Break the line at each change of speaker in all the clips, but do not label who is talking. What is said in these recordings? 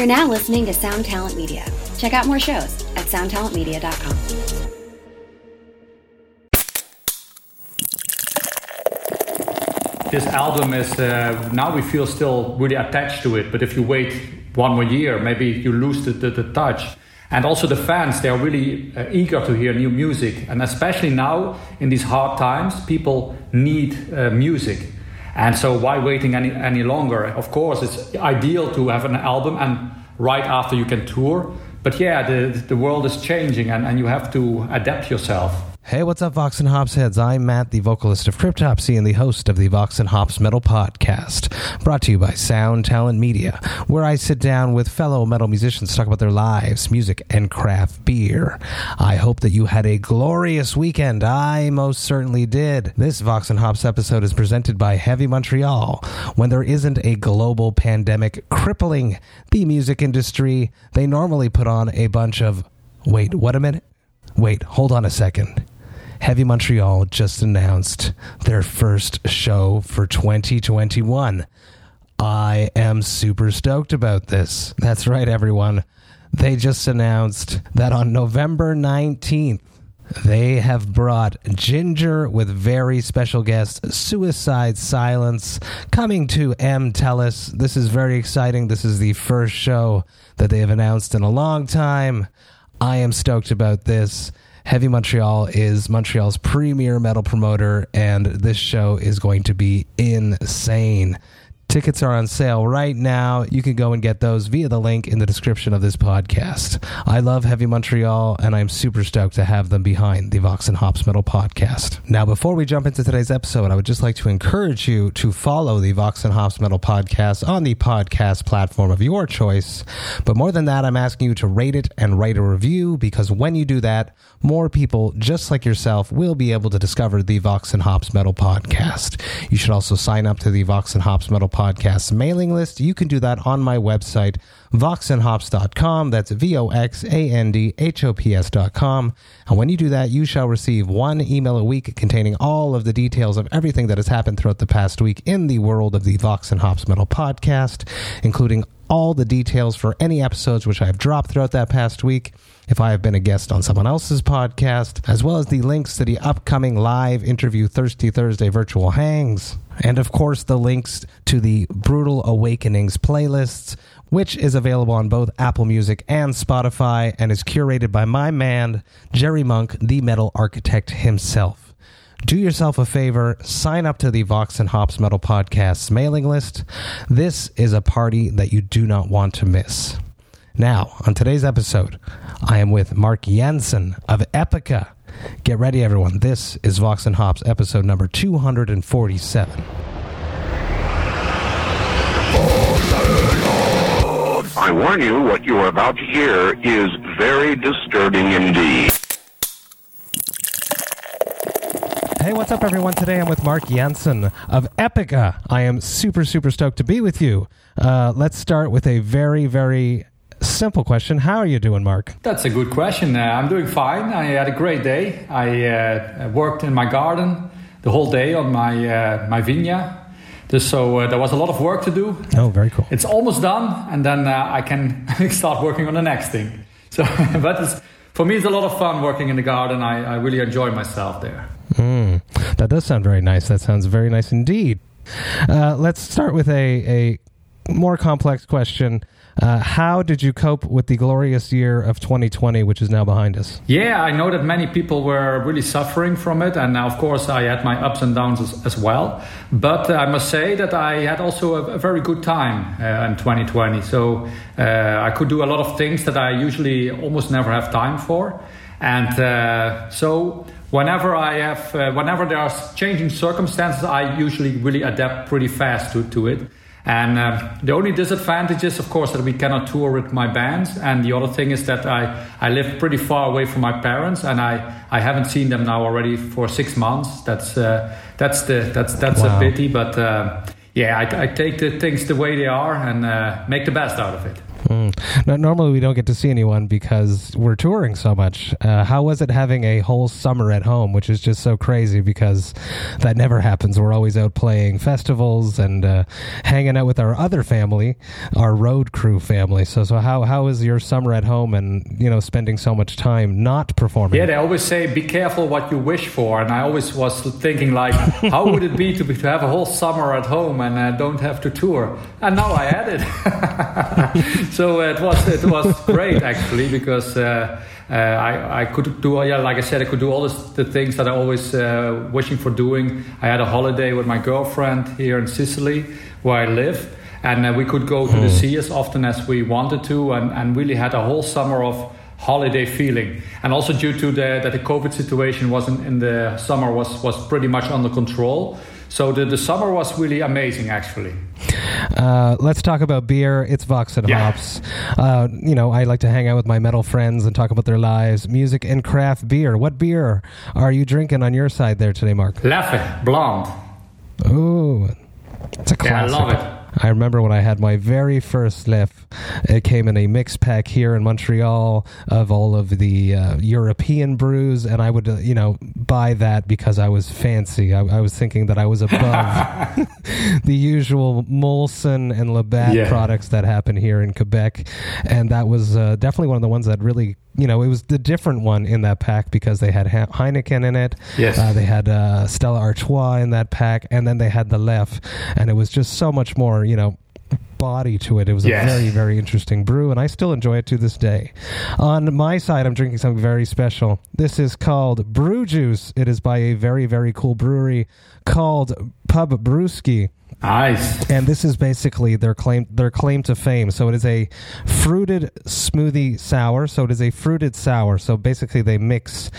You're now listening to Sound Talent Media. Check out more shows at soundtalentmedia.com.
this album is uh, now we feel still really attached to it but if you wait one more year maybe you lose the, the, the touch and also the fans they are really uh, eager to hear new music and especially now in these hard times people need uh, music and so why waiting any, any longer? Of course it's ideal to have an album and right after you can tour. But yeah the, the world is changing and, and you have to adapt yourself
Hey, what's up, Vox and Hops heads? I'm Matt, the vocalist of Cryptopsy and the host of the Vox and Hops Metal Podcast, brought to you by Sound Talent Media, where I sit down with fellow metal musicians to talk about their lives, music, and craft beer. I hope that you had a glorious weekend. I most certainly did. This Vox and Hops episode is presented by Heavy Montreal. When there isn't a global pandemic crippling the music industry, they normally put on a bunch of. Wait, what a minute. Wait, hold on a second. Heavy Montreal just announced their first show for 2021. I am super stoked about this. That's right, everyone. They just announced that on November 19th, they have brought Ginger with very special guest Suicide Silence coming to MTELUS. This is very exciting. This is the first show that they have announced in a long time. I am stoked about this. Heavy Montreal is Montreal's premier metal promoter, and this show is going to be insane. Tickets are on sale right now. You can go and get those via the link in the description of this podcast. I love Heavy Montreal, and I'm super stoked to have them behind the Vox and Hops Metal podcast. Now, before we jump into today's episode, I would just like to encourage you to follow the Vox and Hops Metal podcast on the podcast platform of your choice. But more than that, I'm asking you to rate it and write a review because when you do that, more people just like yourself will be able to discover the Vox and Hops Metal podcast. You should also sign up to the Vox and Hops Metal podcast mailing list. You can do that on my website, voxandhops.com. That's V O X A N D H O P S.com. And when you do that, you shall receive one email a week containing all of the details of everything that has happened throughout the past week in the world of the Vox and Hops Metal podcast, including all the details for any episodes which I've dropped throughout that past week, if I have been a guest on someone else's podcast, as well as the links to the upcoming live interview Thirsty Thursday virtual hangs, and of course the links to the Brutal Awakenings playlists, which is available on both Apple Music and Spotify and is curated by my man, Jerry Monk, the metal architect himself do yourself a favor, sign up to the Vox and Hops Metal Podcast's mailing list. This is a party that you do not want to miss. Now, on today's episode, I am with Mark Jansen of Epica. Get ready, everyone. This is Vox and Hops episode number 247.
I warn you, what you are about to hear is very disturbing indeed.
Hey, what's up, everyone? Today I'm with Mark Jansen of Epica. I am super, super stoked to be with you. Uh, let's start with a very, very simple question. How are you doing, Mark?
That's a good question. Uh, I'm doing fine. I had a great day. I uh, worked in my garden the whole day on my uh, my vineyard. Just so uh, there was a lot of work to do.
Oh, very cool.
It's almost done, and then uh, I can start working on the next thing. So, but it's, for me, it's a lot of fun working in the garden. I, I really enjoy myself there.
Mm, that does sound very nice. That sounds very nice indeed. Uh, let's start with a, a more complex question. Uh, how did you cope with the glorious year of 2020, which is now behind us?
Yeah, I know that many people were really suffering from it, and of course, I had my ups and downs as, as well. But uh, I must say that I had also a, a very good time uh, in 2020. So uh, I could do a lot of things that I usually almost never have time for, and uh, so whenever I have, uh, whenever there are changing circumstances, I usually really adapt pretty fast to, to it. And uh, the only disadvantage is, of course, that we cannot tour with my bands. And the other thing is that I, I live pretty far away from my parents, and I, I haven't seen them now already for six months. That's uh, that's the that's that's
Wow.
a pity. But uh, yeah, I, I take the things the way they are and uh, make the best out of it.
Mm. Now, normally, we don't get to see anyone because we're touring so much. Uh, how was it having a whole summer at home, which is just so crazy because that never happens. We're always out playing festivals and uh, hanging out with our other family, our road crew family. So, so how how is your summer at home and you know spending so much time not performing?
Yeah, they always say be careful what you wish for, and I always was thinking like, how would it be to be, to have a whole summer at home and uh, don't have to tour? And now I had it. so it was it was great actually because uh, uh, I I could do yeah like I said I could do all this, the things that I always uh, wishing for doing. I had a holiday with my girlfriend here in Sicily where I live. And uh, we could go to the sea as often as we wanted to, and, and really had a whole summer of holiday feeling. And also due to the that the COVID situation wasn't in the summer was was pretty much under control. So the, the summer was really amazing, actually.
Uh, let's talk about beer. It's Vox and
Yeah.
Hops. Uh, you know, I like to hang out with my metal friends and talk about their lives, music, and craft beer. What beer are you drinking on your side there today, Mark?
Leffe, blonde.
Ooh, it's a classic.
Yeah, I love it.
I remember when I had my very first Leffe. It came in a mix pack here in Montreal of all of the uh, European brews, and I would, uh, you know, buy that because I was fancy. I, I was thinking that I was above the usual Molson and Labatt
Yeah.
products that happen here in Quebec, and that was uh, definitely one of the ones that really. You know, it was the different one in that pack because they had Heineken in it.
Yes.
Uh, they had uh, Stella Artois in that pack, and then they had the Leffe, and it was just so much more, you know, body to it. It was
Yes.
a very, very interesting brew, and I still enjoy it to this day. On my side, I'm drinking something very special. This is called Brew Juice. It is by a very, very cool brewery called Pub Brewski
Nice.
and this is basically their claim their claim to fame. So it is a fruited smoothie sour. So it is a fruited sour. So basically they mix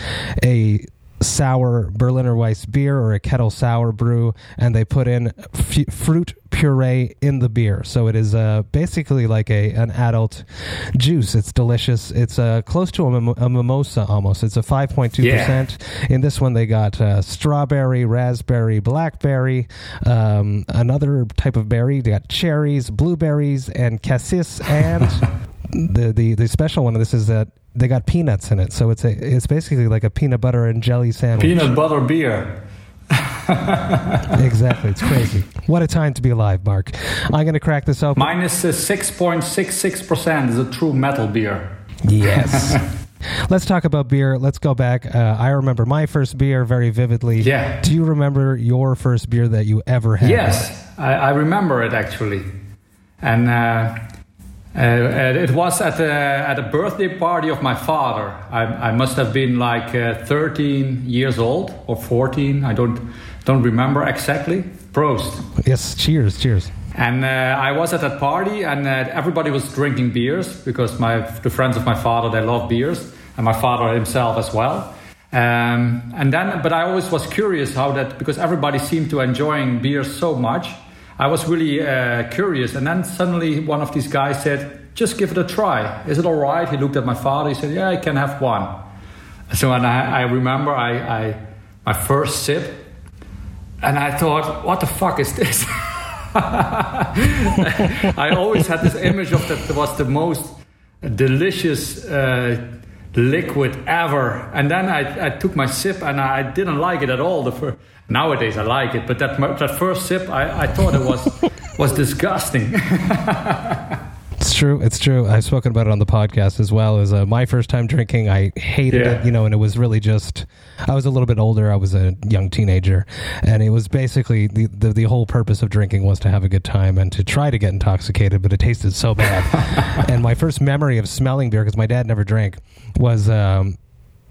a sour Berliner Weisse beer or a kettle sour brew, and they put in f- fruit puree in the beer. So it is uh, basically like a an adult juice. It's delicious. It's uh, close to a, mim- a mimosa almost. It's a five point two percent. In this one, they got uh, strawberry, raspberry, blackberry, um, another type of berry. They got cherries, blueberries, and cassis. And the, the the special one of this is that they got peanuts in it. So it's a it's basically like a peanut butter and jelly sandwich.
Peanut butter beer.
Exactly. It's crazy. What a time to be alive, Mark. I'm going to crack this open.
Mine is uh, 6.66% is a true metal beer.
Yes. Let's talk about beer. Let's go back. Uh, I remember my first beer very vividly.
Yeah.
Do you remember your first beer that you ever had?
Yes, I, I remember it actually, and uh, uh, it was at a at a birthday party of my father. I, I must have been like uh, 13 years old or 14. I don't don't remember exactly. Prost.
Yes. Cheers. Cheers.
And uh, I was at that party, and uh, everybody was drinking beers because my the friends of my father they love beers, and my father himself as well. Um, and then, but I always was curious how that because everybody seemed to enjoying beer so much. I was really uh, curious, and then suddenly one of these guys said, "Just give it a try. Is it all right?" He looked at my father. He said, "Yeah, I can have one." So, and I, I remember I, I my first sip, and I thought, "What the fuck is this?" I always had this image of that was the most delicious uh, liquid ever. And then I, I took my sip and I didn't like it at all. The fir- Nowadays I like it, but that, that first sip I, I thought it was, was disgusting.
It's true. It's true. I've spoken about it on the podcast as well. As uh, my first time drinking, I hated
Yeah.
it. You know, and it was really just. I was a little bit older. I was a young teenager, and it was basically the, the the whole purpose of drinking was to have a good time and to try to get intoxicated. But it tasted so bad. and my first memory of smelling beer, because my dad never drank, was. Um,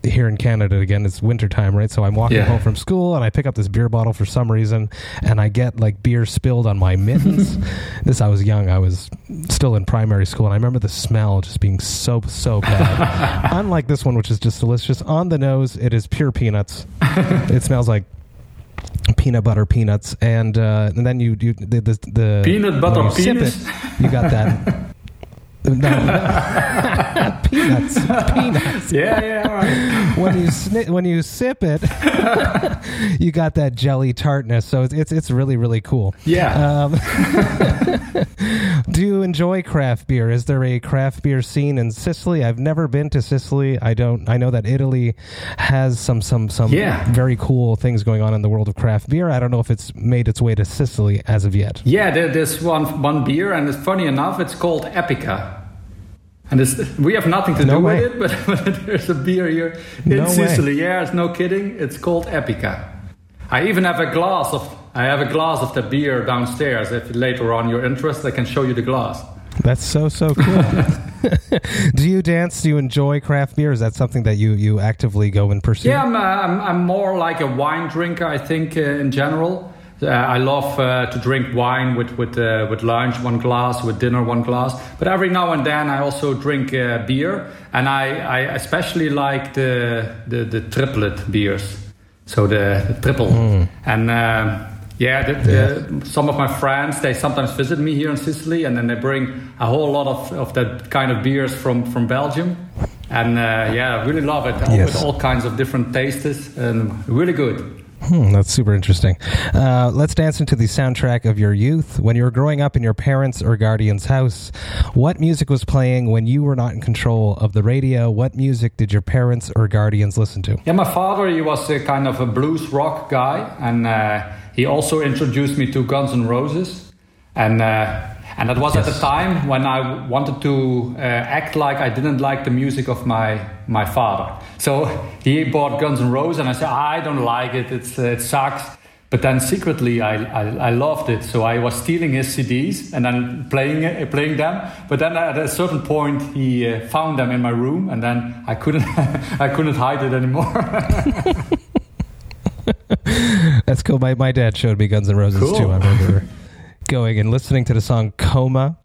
here in Canada again, it's wintertime, right? So I'm walking
Yeah.
home from school and I pick up this beer bottle for some reason and I get like beer spilled on my mittens. this, I was young. I was still in primary school and I remember the smell just being so, so bad. Unlike this one, which is just delicious. On the nose, it is pure peanuts. it smells like peanut butter peanuts and uh, and then you you the the, the
Peanut butter
when you sip
penis?
it, you got that no, no. peanuts peanuts
yeah, yeah, all right.
when you sni- when you sip it, you got that jelly tartness. So it's it's, it's really really cool.
Yeah.
Um, do you enjoy craft beer? Is there a craft beer scene in Sicily? I've never been to Sicily. I don't. I know that Italy has some some some
Yeah.
very cool things going on in the world of craft beer. I don't know if it's made its way to Sicily as of yet.
Yeah, there, there's one one beer, and it's funny enough, it's called Epica. And we have nothing to
No
do
way.
with it, but, but there's a beer here in
No way.
Sicily. Yeah, it's no kidding. It's called Epica. I even have a glass of I have a glass of the beer downstairs. If later on you're interested, I can show you the glass.
That's so so cool. do you dance? Do you enjoy craft beer? Is that something that you you actively go and pursue?
Yeah, I'm, uh, I'm, I'm more like a wine drinker, I think, uh, in general. Uh, I love uh, to drink wine with with uh, with lunch, one glass, with dinner, one glass. But every now and then, I also drink uh, beer, and I, I especially like the the, the triplet beers, so the, the triple. And um, yeah, the, the, some of my friends they sometimes visit me here in Sicily, and then they bring a whole lot of, of that kind of beers from from Belgium. And uh, yeah, I really love it.
Yes.
With all kinds of different tastes, and really good.
Hmm, that's super interesting. Uh, let's dance into the soundtrack of your youth. When you were growing up in your parents' or guardian's house, what music was playing when you were not in control of the radio? What music did your parents or guardians listen to?
Yeah, my father, he was a kind of a blues rock guy, and uh, he also introduced me to Guns N' Roses, and uh, and that was at
Yes.
the time when I wanted to uh, act like I didn't like the music of my my father. So he bought Guns N' Roses, and I said I don't like it. It's uh, it sucks. But then secretly, I, I, I loved it. So I was stealing his CDs and then playing it, playing them. But then at a certain point, he uh, found them in my room, and then I couldn't I couldn't hide it anymore.
That's cool. My, my dad showed me Guns N' Roses
Cool.
too. I remember going and listening to the song Coma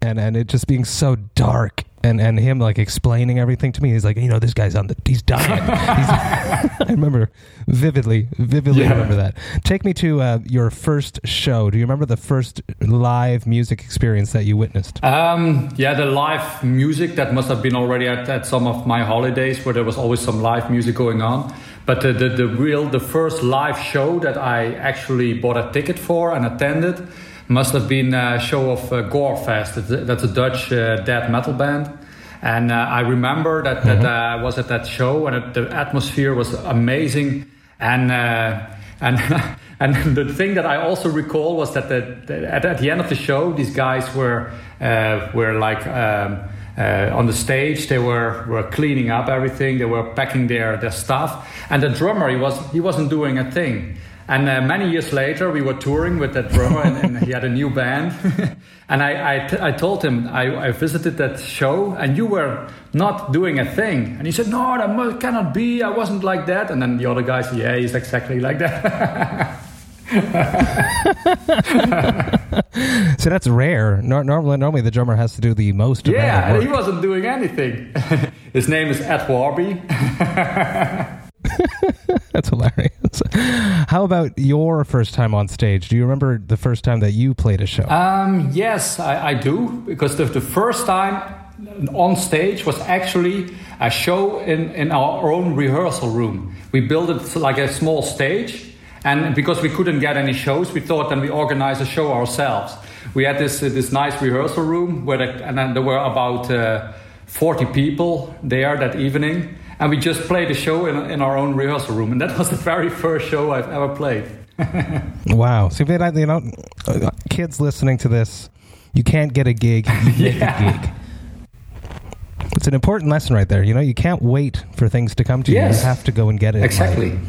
and, and it just being so dark and, and him like explaining everything to me. He's like, you know, this guy's on the, he's dying. He's, I remember vividly, vividly
Yeah.
remember that. Take me to uh, your first show. Do you remember the first live music experience that you witnessed?
Um, yeah, the live music that must have been already at, at some of my holidays where there was always some live music going on. But the, the, the real, the first live show that I actually bought a ticket for and attended must have been a show of uh, Gorefest. That's a Dutch uh, death metal band. And uh, I remember that, that uh, I was at that show and it, the atmosphere was amazing. And uh, and and the thing that I also recall was that the, the, at, at the end of the show, these guys were uh, were like um, uh, on the stage. They were were cleaning up everything. They were packing their their stuff. And the drummer, he was he wasn't doing a thing. And uh, many years later, we were touring with that drummer, and, and he had a new band. and I, I, t- I told him I, I visited that show, and you were not doing a thing. And he said, "No, that mu- cannot be. I wasn't like that." And then the other guy said, "Yeah, he's exactly like that."
So that's rare. Nor- normally, normally the drummer has to do the most of
yeah, he wasn't doing anything. His name is Ed Warby.
That's hilarious. How about your first time on stage? Do you remember the first time that you played a show?
Um, yes, I, I do because the, the first time on stage was actually a show in, in our own rehearsal room. We built it like a small stage, and because we couldn't get any shows, we thought then we organize a show ourselves. We had this uh, this nice rehearsal room where the, and then there were about uh, 40 people there that evening, and we just played a show in, in our own rehearsal room, and that was the very first show I've ever played.
Wow. See, I- you know, kids listening to this, you can't get a gig.
Yeah.
a gig. It's an important lesson right there. You know, you can't wait for things to come to you.
Yes.
You have to go and get it. Exactly. life.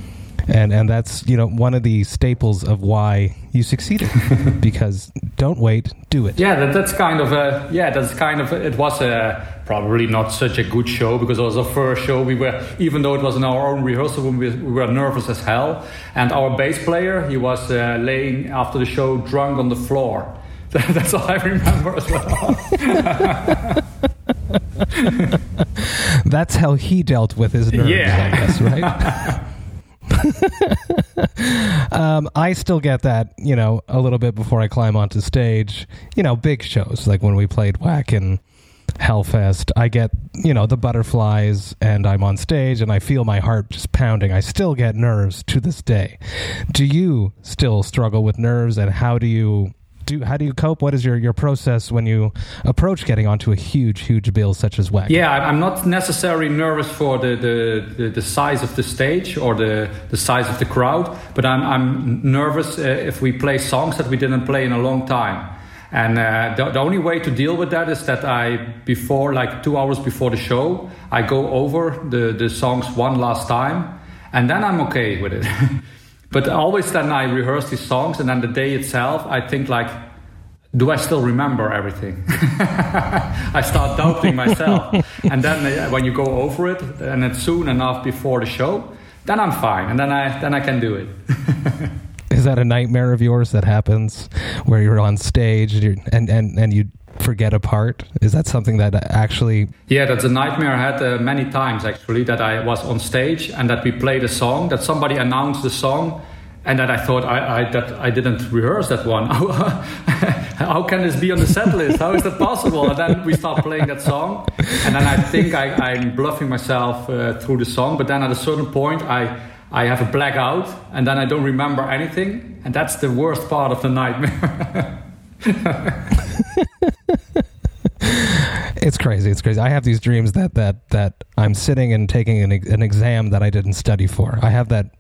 Exactly.
And and that's you know one of the staples of why you succeeded because don't wait, do it.
Yeah, that, that's kind of a yeah. That's kind of it was a probably not such a good show because it was our first show. We were even though it was in our own rehearsal room, we, we were nervous as hell. And our bass player, he was uh, laying after the show drunk on the floor. that's all I remember as well.
That's how he dealt with his nerves,
Yeah.
I guess, right? um, I still get that, you know, a little bit before I climb onto stage. You know, big shows like when we played Wacken and Hellfest, I get, you know, the butterflies and I'm on stage and I feel my heart just pounding. I still get nerves to this day. Do you still struggle with nerves and how do you do how do you cope? What is your, your process when you approach getting onto a huge, huge bill such as WEC?
Yeah, I'm not necessarily nervous for the, the, the, the, size of the stage or the, the size of the crowd, but I'm, I'm nervous uh, if we play songs that we didn't play in a long time. And uh, the, the, only way to deal with that is that I, before, like two hours before the show, I go over the, the songs one last time, and then I'm okay with it. but always then I rehearse these songs, and then the day itself, I think like, do I still remember everything? I start doubting myself. and then when you go over it, and it's soon enough before the show, then I'm fine, and then I then I can do it.
is that a nightmare of yours that happens where you're on stage and and and you forget a part? Is that something that actually?
Yeah, that's a nightmare I had uh, many times actually. That I was on stage and that we played a song, that somebody announced the song, and that I thought I, I that I didn't rehearse that one. How can this be on the set list? How is that possible? And then we start playing that song, and then I think I, am bluffing myself uh, through the song. But then at a certain point, I I have a blackout and then I don't remember anything, and that's the worst part of the nightmare.
it's crazy. It's crazy. I have these dreams that that that I'm sitting and taking an, an exam that I didn't study for. I have that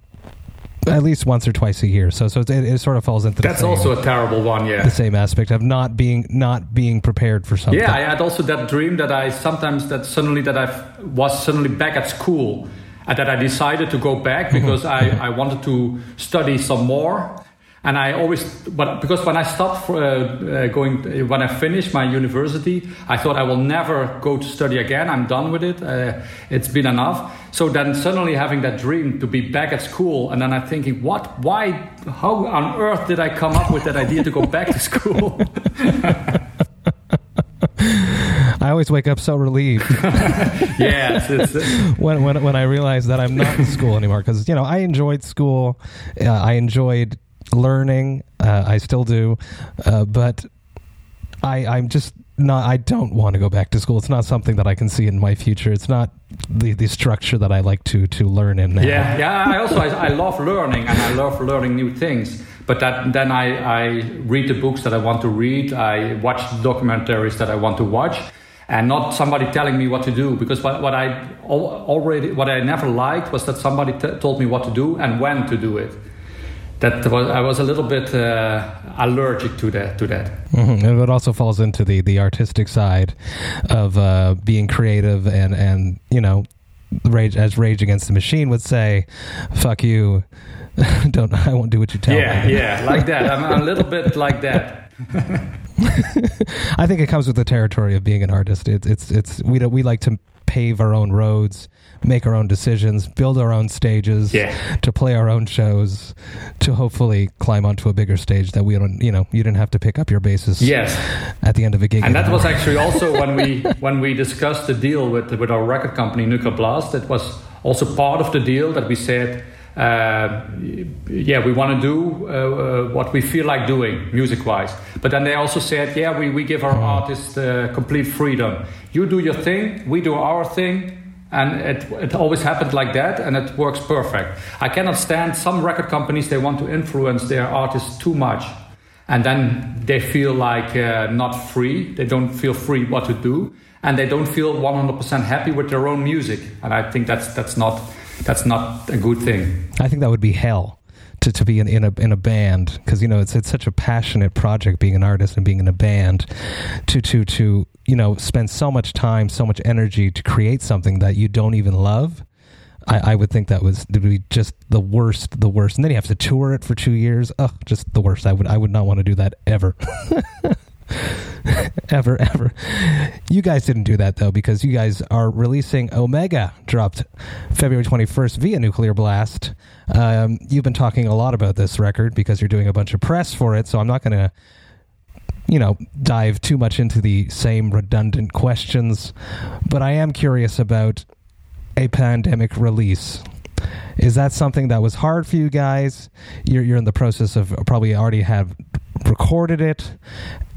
at least once or twice a year. So so it, it sort of falls into
that's
same,
also a terrible one. Yeah,
the same aspect of not being not being prepared for something.
Yeah, I had also that dream that I sometimes that suddenly that I was suddenly back at school and that I decided to go back mm-hmm. because I, I wanted to study some more. And I always, but because when I stopped for, uh, uh, going, when I finished my university, I thought I will never go to study again. I'm done with it. Uh, it's been enough. So then suddenly having that dream to be back at school, and then I'm thinking, what, why, how on earth did I come up with that idea to go back to school?
I always wake up so relieved.
yeah, it's, it's,
when when when I realize that I'm not in school anymore because you know I enjoyed school, uh, I enjoyed learning, uh, I still do, uh, but I I'm just not I don't want to go back to school. It's not something that I can see in my future. It's not the the structure that I like to to learn in. Now.
Yeah, yeah. I also I, I love learning and I love learning new things. But that then I I read the books that I want to read. I watch documentaries that I want to watch and not somebody telling me what to do because what, what i already what i never liked was that somebody t- told me what to do and when to do it that was i was a little bit uh, allergic to that to that.
Mm-hmm. and it also falls into the the artistic side of uh, being creative and and you know rage as rage against the machine would say fuck you. Don't i won't do what you tell
yeah, me. yeah yeah, like that. I'm a little bit like that.
I think it comes with the territory of being an artist. It's it's it's we we like to pave our own roads, make our own decisions, build our own stages,
yeah.
to play our own shows, to hopefully climb onto a bigger stage that we don't, you know, you didn't have to pick up your bases.
Yes.
At the end of a gig.
And that was actually also when we when we discussed the deal with with our record company Nuclear Blast. It was also part of the deal that we said uh, yeah, we want to do uh, uh, what we feel like doing music wise. But then they also said, yeah, we, we give our mm. artists uh, complete freedom. You do your thing, we do our thing. And it, it always happened like that, and it works perfect. I cannot stand some record companies, they want to influence their artists too much. And then they feel like uh, not free, they don't feel free what to do, and they don't feel 100% happy with their own music. And I think that's, that's not that's not a good thing.
I think that would be hell to, to be in, in a in a band because you know it's it's such a passionate project being an artist and being in a band to to to you know spend so much time so much energy to create something that you don't even love I, I would think that was to be just the worst the worst. And then you have to tour it for two years. Oh just the worst. I would I would not want to do that ever ever, ever. You guys didn't do that though, because you guys are releasing Omega, dropped February 21st via Nuclear Blast. Um, you've been talking a lot about this record because you're doing a bunch of press for it, so I'm not going to, you know, dive too much into the same redundant questions. But I am curious about a pandemic release. Is that something that was hard for you guys? You're, you're in the process of probably already have recorded it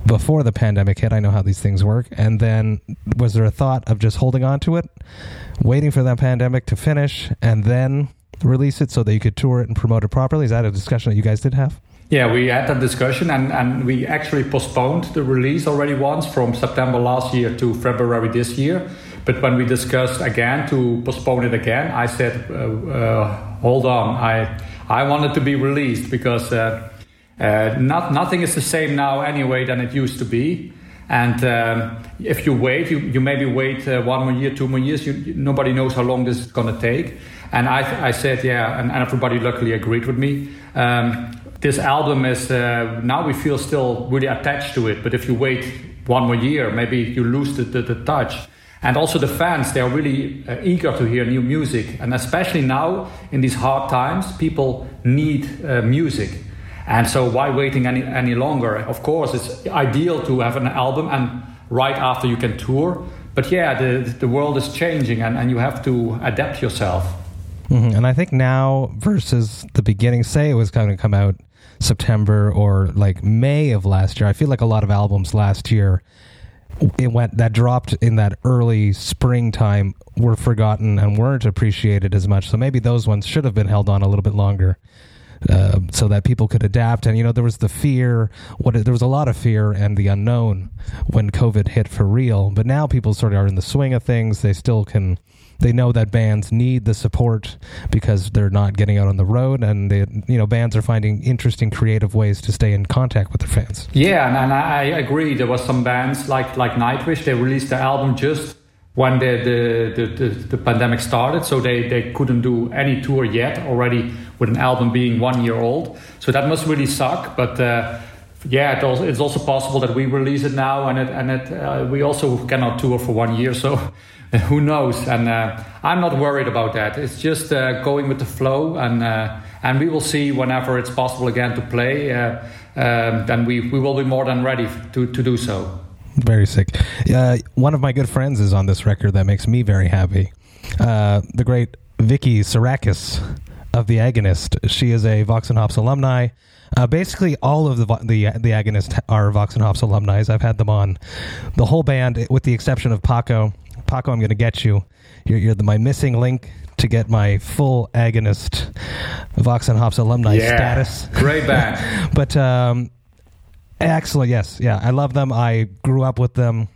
before the pandemic hit. I know how these things work. And then was there a thought of just holding on to it, waiting for that pandemic to finish, and then release it so that you could tour it and promote it properly? Is that a discussion that you guys did have?
Yeah, we had that discussion and, and we actually postponed the release already once from September last year to February this year. But when we discussed again to postpone it again, I said, uh, uh, hold on, I, I want it to be released because uh, uh, not, nothing is the same now anyway than it used to be. And um, if you wait, you, you maybe wait uh, one more year, two more years, you, nobody knows how long this is going to take. And I, I said, yeah, and, and everybody luckily agreed with me. Um, this album is uh, now we feel still really attached to it, but if you wait one more year, maybe you lose the, the, the touch. And also the fans, they are really uh, eager to hear new music, and especially now in these hard times, people need uh, music. And so, why waiting any any longer? Of course, it's ideal to have an album and right after you can tour. But yeah, the the world is changing, and, and you have to adapt yourself.
Mm-hmm. And I think now versus the beginning, say it was going to come out September or like May of last year. I feel like a lot of albums last year it went that dropped in that early springtime were forgotten and weren't appreciated as much. So maybe those ones should have been held on a little bit longer. Uh, so that people could adapt, and you know there was the fear. What there was a lot of fear and the unknown when COVID hit for real. But now people sort of are in the swing of things. They still can they know that bands need the support because they're not getting out on the road, and they, you know, bands are finding interesting, creative ways to stay in contact with their fans.
Yeah, and, and I agree. There was some bands like like Nightwish. They released the album just when the the, the, the, pandemic started, so they, they couldn't do any tour yet. Already with an album being one year old, so that must really suck. But uh, yeah, it also, it's also possible that we release it now, and it and it uh, we also cannot tour for one year. So who knows? And uh, I'm not worried about that. It's just uh, going with the flow, and uh, and we will see whenever it's possible again to play. Uh, um, then we, we will be more than ready to, to do so.
Very sick. Uh, one of my good friends is on this record that makes me very happy. Uh, the great Vicky Psarakis of the Agonist. She is a Vox and Hops alumni. Uh, basically, all of the the the Agonist are Vox and Hops alumni. I've had them on the whole band, with the exception of Paco. Paco, I'm going to get you. You're, you're the, my missing link to get my full agonist Vox and Hops alumni
yeah,
status.
Great band.
but um, excellent, yes. Yeah, I love them. I grew up with them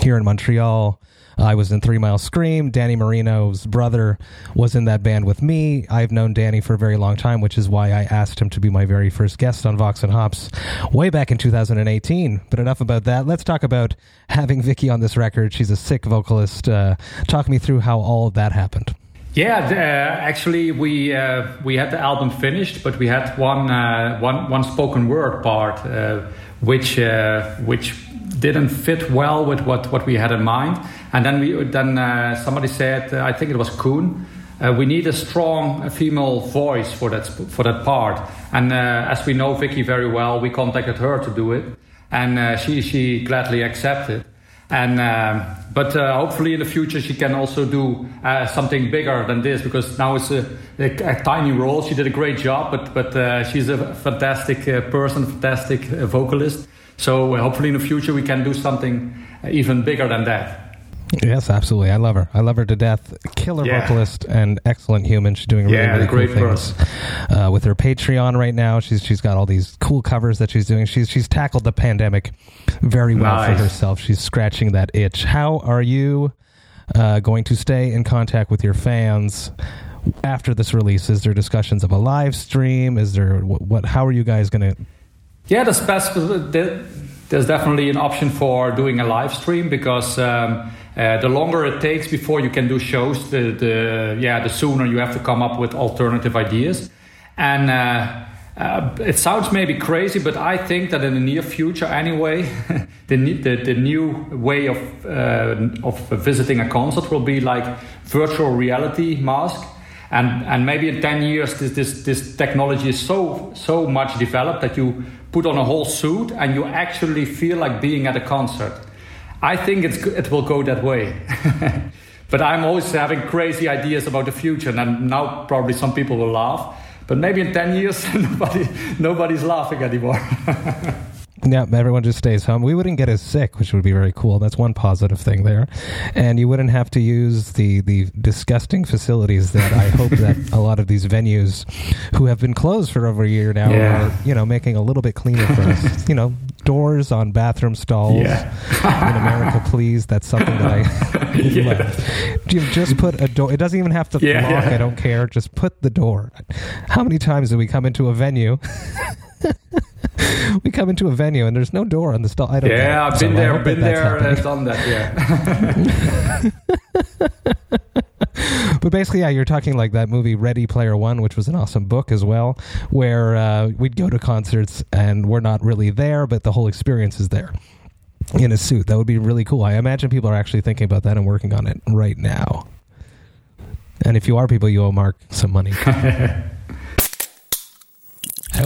here in Montreal. I was in Three Mile Scream. Danny Marino's brother was in that band with me. I've known Danny for a very long time, which is why I asked him to be my very first guest on Vox and Hops way back in 2018. But enough about that. Let's talk about having Vicky on this record. She's a sick vocalist. Uh, talk me through how all of that happened.
Yeah, uh, actually, we uh, we had the album finished, but we had one uh, one one spoken word part, uh, which uh, which didn't fit well with what, what we had in mind. And then we then somebody said, I think it was uh, we need a strong female voice for that for that part. And as we know Vicky very well, we contacted her to do it, and she she gladly accepted. And um, but uh, hopefully in the future she can also do something bigger than this because now it's a, a, a, tiny role. She did a great job, but but she's a fantastic person, fantastic vocalist. So uh, hopefully in the future we can do something uh, even bigger than that.
Yes, absolutely. I love her. I love her to death. Killer yeah. vocalist and excellent human. She's doing really,
yeah,
really
cool
things uh, with her Patreon right now. She's she's got all these cool covers that she's doing. She's she's tackled the pandemic very well nice. for herself. She's scratching that itch. How are you uh, going to stay in contact with your fans? After this release, is there discussions of a live stream? Is there what? what how are you guys going to
yeah, there's, there's definitely an option for doing a live stream because um, uh, the longer it takes before you can do shows, the, the yeah, the sooner you have to come up with alternative ideas. And uh, uh, it sounds maybe crazy, but I think that in the near future, anyway, the, the, the new way of uh, of visiting a concert will be like virtual reality mask and and maybe in 10 years this this, this technology is so so much developed that you put on a whole suit and you actually feel like being at a concert. I think it will go that way. but I'm always having crazy ideas about the future, and now probably some people will laugh. But maybe in 10 years, nobody, nobody's laughing anymore.
Yeah, everyone just stays home. We wouldn't get as sick, which would be very cool. That's one positive thing there. And you wouldn't have to use the, the disgusting facilities that I hope that a lot of these venues who have been closed for over a year now
Yeah.
are, you know, making a little bit cleaner for us. you know, doors on bathroom stalls.
Yeah.
In America, please. That's something that I
Yeah.
You just put a door. It doesn't even have to
Yeah,
lock. I don't care. Just put the door. How many times do we come into a venue? we come into a venue and there's no door on the stall. I don't.
Yeah,
it.
I've been
I
there,
that
been there, uh,
happening.
done that. Yeah.
But basically, yeah, you're talking like that movie Ready Player One, which was an awesome book as well, where uh, we'd go to concerts and we're not really there, but the whole experience is there in a suit. That would be really cool. I imagine people are actually thinking about that and working on it right now. And if you are people, you owe Mark some money.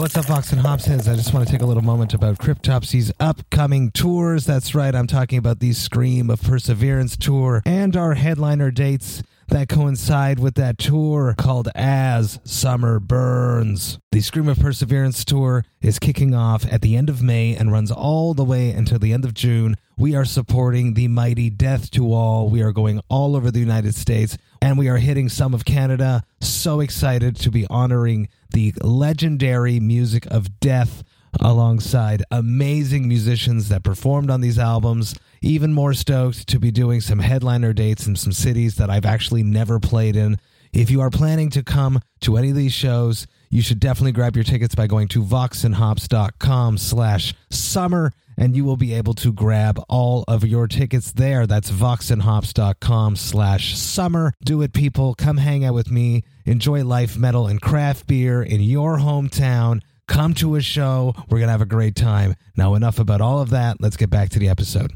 What's up, Vox and Hopsheads? I just want to take a little moment about Cryptopsy's upcoming tours. That's right, I'm talking about the Scream of Perseverance tour and our headliner dates that coincide with that tour called As Summer Burns. The Scream of Perseverance tour is kicking off at the end of May and runs all the way until the end of June. We are supporting the mighty Death to All. We are going all over the United States and we are hitting some of Canada. So excited to be honoring the legendary music of death alongside amazing musicians that performed on these albums. Even more stoked to be doing some headliner dates in some cities that I've actually never played in. If you are planning to come to any of these shows, you should definitely grab your tickets by going to voxandhops.com slash summer and you will be able to grab all of your tickets there. That's voxandhops.com slash summer. Do it, people. Come hang out with me. Enjoy life, metal, and craft beer in your hometown. Come to a show. We're going to have a great time. Now, enough about all of that. Let's get back to the episode.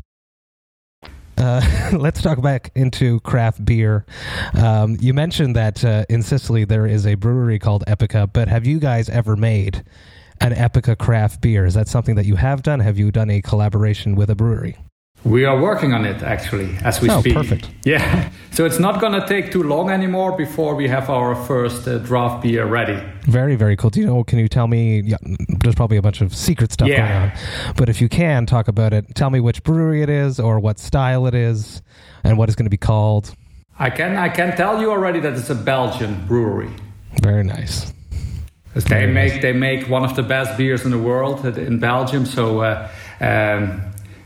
Uh, let's talk back into craft beer. Um, you mentioned that uh, in Sicily there is a brewery called Epica, but have you guys ever made an Epica craft beer? Is that something that you have done? Have you done a collaboration with a brewery?
We are working on it actually as we
Oh,
speak.
perfect.
Yeah, so it's not gonna take too long anymore before we have our first uh, draft beer ready.
Very, very cool. Do you know? Can you tell me? Yeah, there's probably a bunch of secret stuff
Yeah.
going on, but if you can talk about it, tell me which brewery it is, or what style it is, and what it's going to be called.
I can I can tell you already that it's a Belgian brewery.
Very nice.
They make
nice.
they make one of the best beers in the world in Belgium. So uh, um,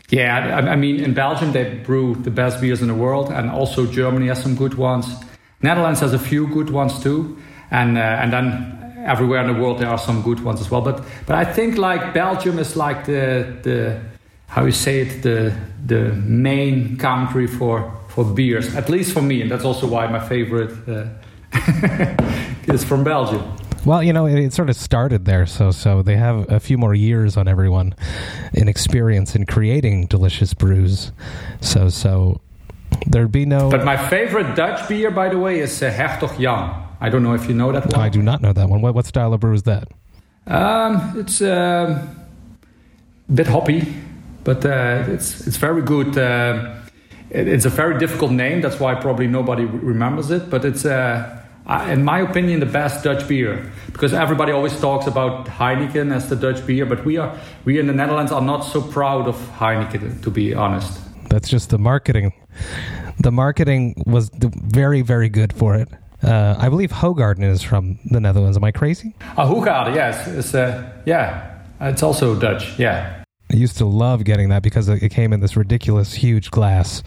yeah, I, I mean in Belgium they brew the best beers in the world, and also Germany has some good ones. Netherlands has a few good ones too, and uh, and then everywhere in the world there are some good ones as well. But but I think like Belgium is like the the how you say it the the main country for for beers, at least for me, and that's also why my favorite uh, is from Belgium.
Well, you know, it, it sort of started there, so so they have a few more years on everyone in experience in creating delicious brews. So so there'd be no.
But my favorite Dutch beer, by the way, is uh, Hertog Jan. I don't know if you know that one.
I do not know that one. What what style of brew is that?
Um, it's um, a bit hoppy, but uh, it's it's very good. Uh, it, it's a very difficult name. That's why probably nobody remembers it. But it's, uh, in my opinion, the best Dutch beer because everybody always talks about Heineken as the Dutch beer, but we are we in the Netherlands are not so proud of Heineken, to be honest.
That's just the marketing. The marketing was very very good for it. Uh, I believe Hoegaarden is from the Netherlands. Am I crazy?
Ah, Hoegaarden, yes, it's uh, yeah, it's also Dutch. Yeah.
I used to love getting that because it came in this ridiculous huge glass,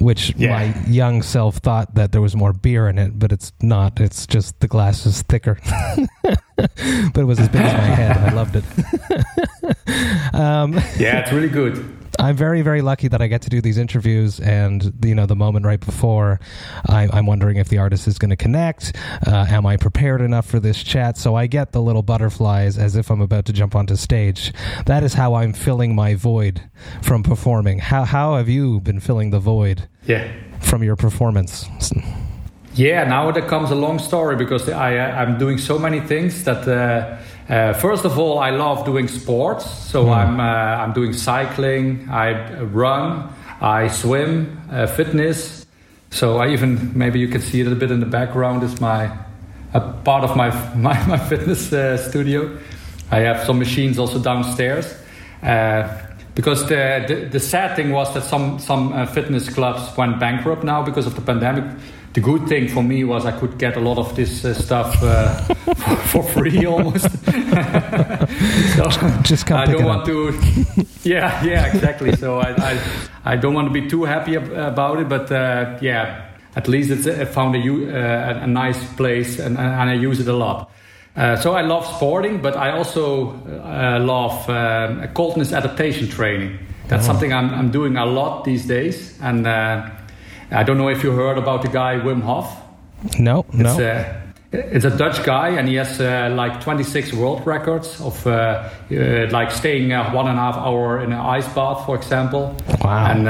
which
Yeah.
my young self thought that there was more beer in it, but it's not. It's just the glass is thicker. but it was as big as my head. I loved it. um,
Yeah, it's really good.
I'm very, very lucky that I get to do these interviews, and you know, the moment right before, I, I'm wondering if the artist is going to connect. Uh, am I prepared enough for this chat? So I get the little butterflies as if I'm about to jump onto stage. That is how I'm filling my void from performing. How how have you been filling the void
Yeah.
from your performance?
Yeah, now there comes a long story because I, I'm doing so many things that. Uh, uh, first of all, I love doing sports, so I'm uh, I'm doing cycling, I run, I swim, uh, fitness. So I even maybe you can see it a bit in the background is my a part of my my, my fitness uh, studio. I have some machines also downstairs, Uh, because the, the, the sad thing was that some some uh, fitness clubs went bankrupt now because of the pandemic. The good thing for me was I could get a lot of this uh, stuff uh, for, for, free almost.
so just come
I don't want to. Yeah, yeah, exactly. So I, I, I don't want to be too happy about it, but uh, yeah, at least it's I found a, uh, a nice place and, and I use it a lot. Uh, so I love sporting, but I also uh, love uh, coldness adaptation training. That's oh. something I'm, I'm, doing a lot these days. And uh, I don't know if you heard about the guy Wim Hof.
No,
it's,
no.
Uh, it's a Dutch guy, and he has like 26 world records of like staying one and a half hour in an ice bath, for example.
Wow.
And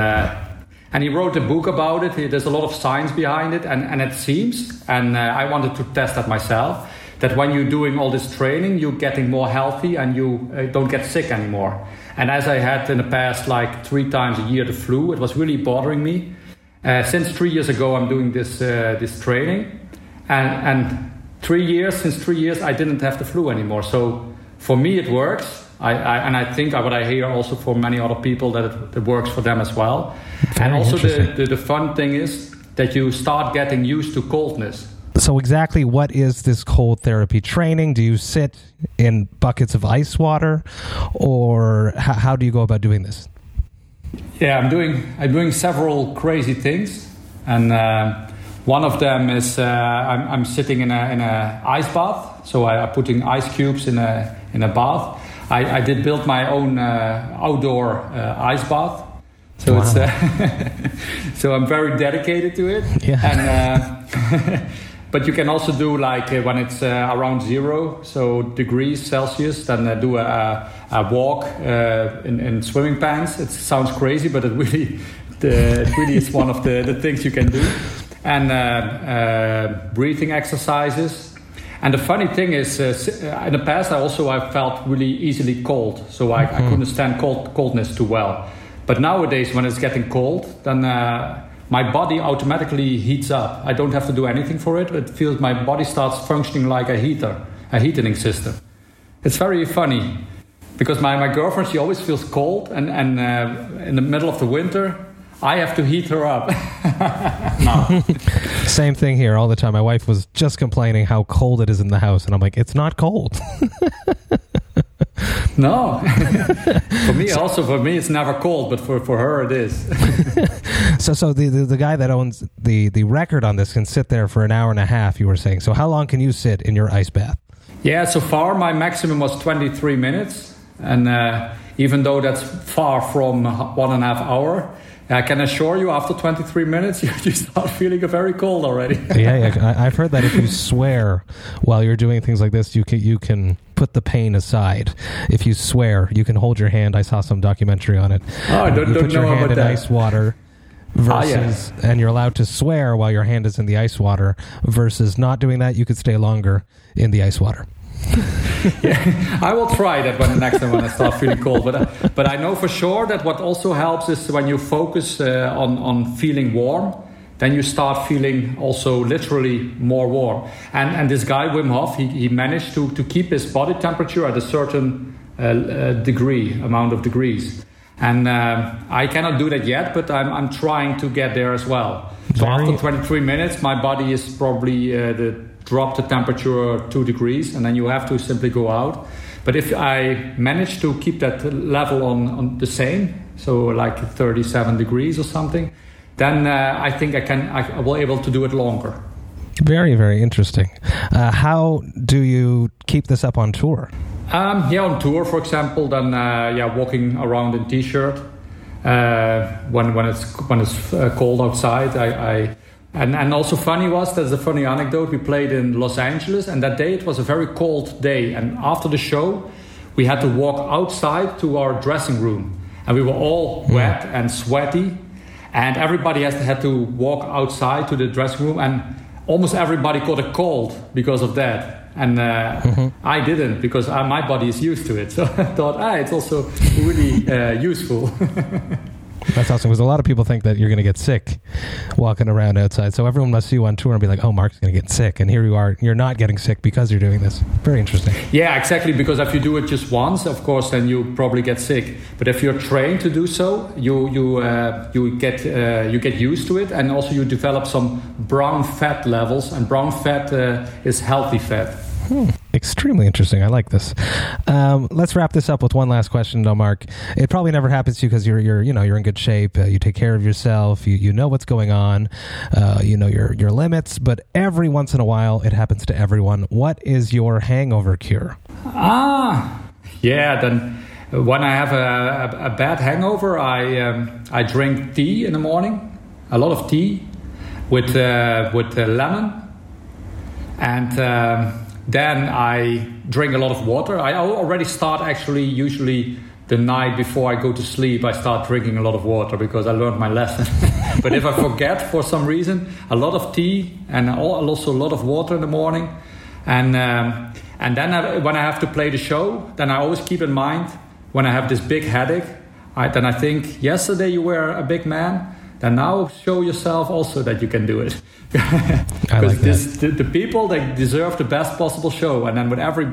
and he wrote a book about it. There's a lot of science behind it, and, and it seems, and uh, I wanted to test that myself that when you're doing all this training, you're getting more healthy and you uh, don't get sick anymore. And as I had in the past, like three times a year, the flu, it was really bothering me. Uh, since three years ago, I'm doing this uh, this training, and and three years since three years, I didn't have the flu anymore. So for me, it works. I, I, and I think what I hear also for many other people that it, it works for them as well.
Very
and also the, the, the fun thing is that you start getting used to coldness
so exactly what is this cold therapy training? Do you sit in buckets of ice water, or how, how do you go about doing this?
Yeah, I'm doing I'm doing several crazy things, and uh, one of them is uh, I'm, I'm, sitting in a in a ice bath. So I, am putting ice cubes in a in a bath. I, I did build my own uh, outdoor uh, ice bath. So wow. it's uh, so I'm very dedicated to it.
Yeah.
And uh, But you can also do like uh, when it's uh, around zero, so degrees Celsius, then uh, do a, a walk uh, in, in, swimming pants. It sounds crazy, but it really, the, it really is one of the, the things you can do. And uh, uh, breathing exercises. And the funny thing is, in the past, I also I felt really easily cold, so I, mm-hmm. I couldn't stand cold, coldness too well. But nowadays, when it's getting cold, then my body automatically heats up. I don't have to do anything for it. It feels my body starts functioning like a heater, a heating system. It's very funny because my, my girlfriend, she always feels cold, and, and uh, in the middle of the winter, I have to heat her up.
Same thing here all the time. My wife was just complaining how cold it is in the house, and I'm like, it's not cold.
no. for me, so, also for me, it's never cold, but for, for her, it is.
so, so the, the, the guy that owns the the record on this can sit there for an hour and a half. You were saying. So, how long can you sit in your ice bath?
Yeah, so far my maximum was 23 minutes, and uh, even though that's far from one and a half hour, I can assure you, after 23 minutes, you, you start feeling very cold already.
yeah, yeah, I've heard that if you swear while you're doing things like this, you can you can put the pain aside. If you swear, you can hold your hand. I saw some documentary on it.
Oh, I don't,
you
don't
put your
know
hand
about
in
that.
ice water versus
ah, yeah.
and you're allowed to swear while your hand is in the ice water versus not doing that you could stay longer in the ice water
yeah, I will try that when the next time when I start feeling cold. But uh, but I know for sure that what also helps is when you focus uh, on on feeling warm, then you start feeling also literally more warm. And and this guy Wim Hof, he, he managed to to keep his body temperature at a certain uh, uh degree amount of degrees. And uh, I cannot do that yet, but I'm I'm trying to get there as well. So after 23 minutes, my body is probably uh, the drop the temperature two degrees, and then you have to simply go out. But if I manage to keep that level on, on the same, so like 37 degrees or something, then uh, I think I can I will able to do it longer.
Very very interesting. Uh, how do you keep this up on tour?
Um, yeah, on tour, for example, then uh, yeah, walking around in t-shirt uh, when when it's when it's uh, cold outside. I, I and, and also funny was there's a funny anecdote. We played in Los Angeles, and that day it was a very cold day. And after the show, we had to walk outside to our dressing room, and we were all mm. wet and sweaty, and everybody has had to walk outside to the dressing room, and almost everybody caught a cold because of that. And uh, mm-hmm. I didn't because uh, my body is used to it. So I thought, ah, it's also really uh, useful.
That's awesome because a lot of people think that you're going to get sick walking around outside. So everyone must see you on tour and be like, "Oh, Mark's going to get sick," and here you are. You're not getting sick because you're doing this. Very interesting.
Yeah, exactly. Because if you do it just once, of course, then you probably get sick. But if you're trained to do so, you you uh, you get uh, you get used to it, and also you develop some brown fat levels, and brown fat uh, is healthy fat.
Hmm. Extremely interesting. I like this. Um, let's wrap this up with one last question, though, Mark. It probably never happens to you because you're, you're, you know, you're in good shape. Uh, you take care of yourself. You, you know what's going on. Uh, you know your, your limits. But every once in a while, it happens to everyone. What is your hangover cure?
Ah, yeah. Then when I have a, a, a bad hangover, I um, I drink tea in the morning. A lot of tea with uh, with uh, lemon and. Um, then I drink a lot of water. I already start actually usually the night before I go to sleep. I start drinking a lot of water because I learned my lesson. but if I forget for some reason, a lot of tea and also a lot of water in the morning. And um, and then I, when I have to play the show, then I always keep in mind when I have this big headache. I, then I think yesterday you were a big man then now show yourself also that you can do it.
Because like
the, the, people they deserve the best possible show, and then with every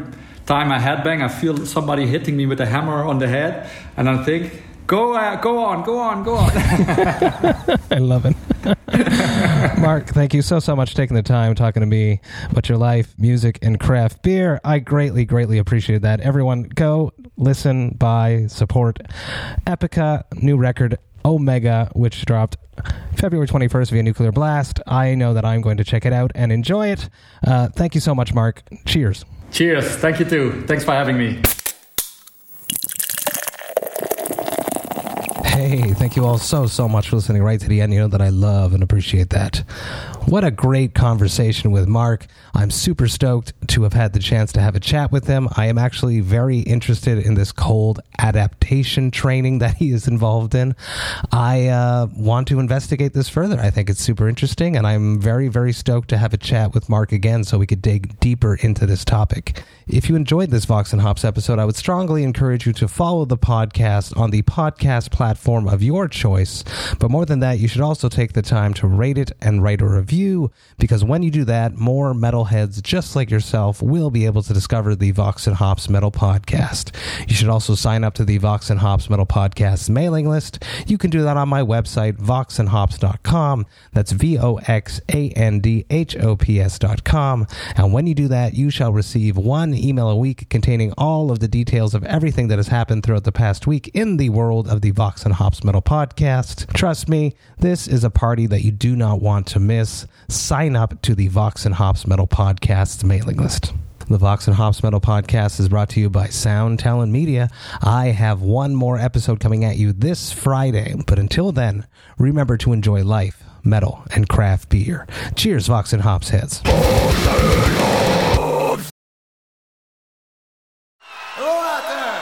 time I headbang, I feel somebody hitting me with a hammer on the head, and I think, go uh, go on, go on, go on.
I love it. Mark, thank you so so much for taking the time talking to me about your life, music, and craft beer. I greatly, greatly appreciate that. Everyone, go listen, buy, support Epica new record Omega, which dropped February 21st via Nuclear Blast. I know that I'm going to check it out and enjoy it. Uh, thank you so much, Mark. Cheers.
Cheers. Thank you too. Thanks for having me.
Hey, thank you all so, so much for listening right to the end. You know that I love and appreciate that. What a great conversation with Mark. I'm super stoked to have had the chance to have a chat with him. I am actually very interested in this cold adaptation training that he is involved in. I uh, want to investigate this further. I think it's super interesting, and I'm very, very stoked to have a chat with Mark again so we could dig deeper into this topic. If you enjoyed this Vox and Hops episode, I would strongly encourage you to follow the podcast on the podcast platform of your choice. But more than that, you should also take the time to rate it and write a review review because when you do that, more metalheads just like yourself will be able to discover the Vox and Hops Metal Podcast. You should also sign up to the Vox and Hops Metal Podcast mailing list. You can do that on my website, voxandhops.com. That's V O X A N D H O P S.com. And when you do that, you shall receive one email a week containing all of the details of everything that has happened throughout the past week in the world of the Vox and Hops Metal Podcast. Trust me, this is a party that you do not want to miss sign up to the Vox and Hops Metal Podcast's mailing list. The Vox and Hops Metal Podcast is brought to you by Sound Talent Media. I have one more episode coming at you this Friday, but until then, remember to enjoy life, metal, and craft beer. Cheers, Vox and Hops heads.
Hello out there.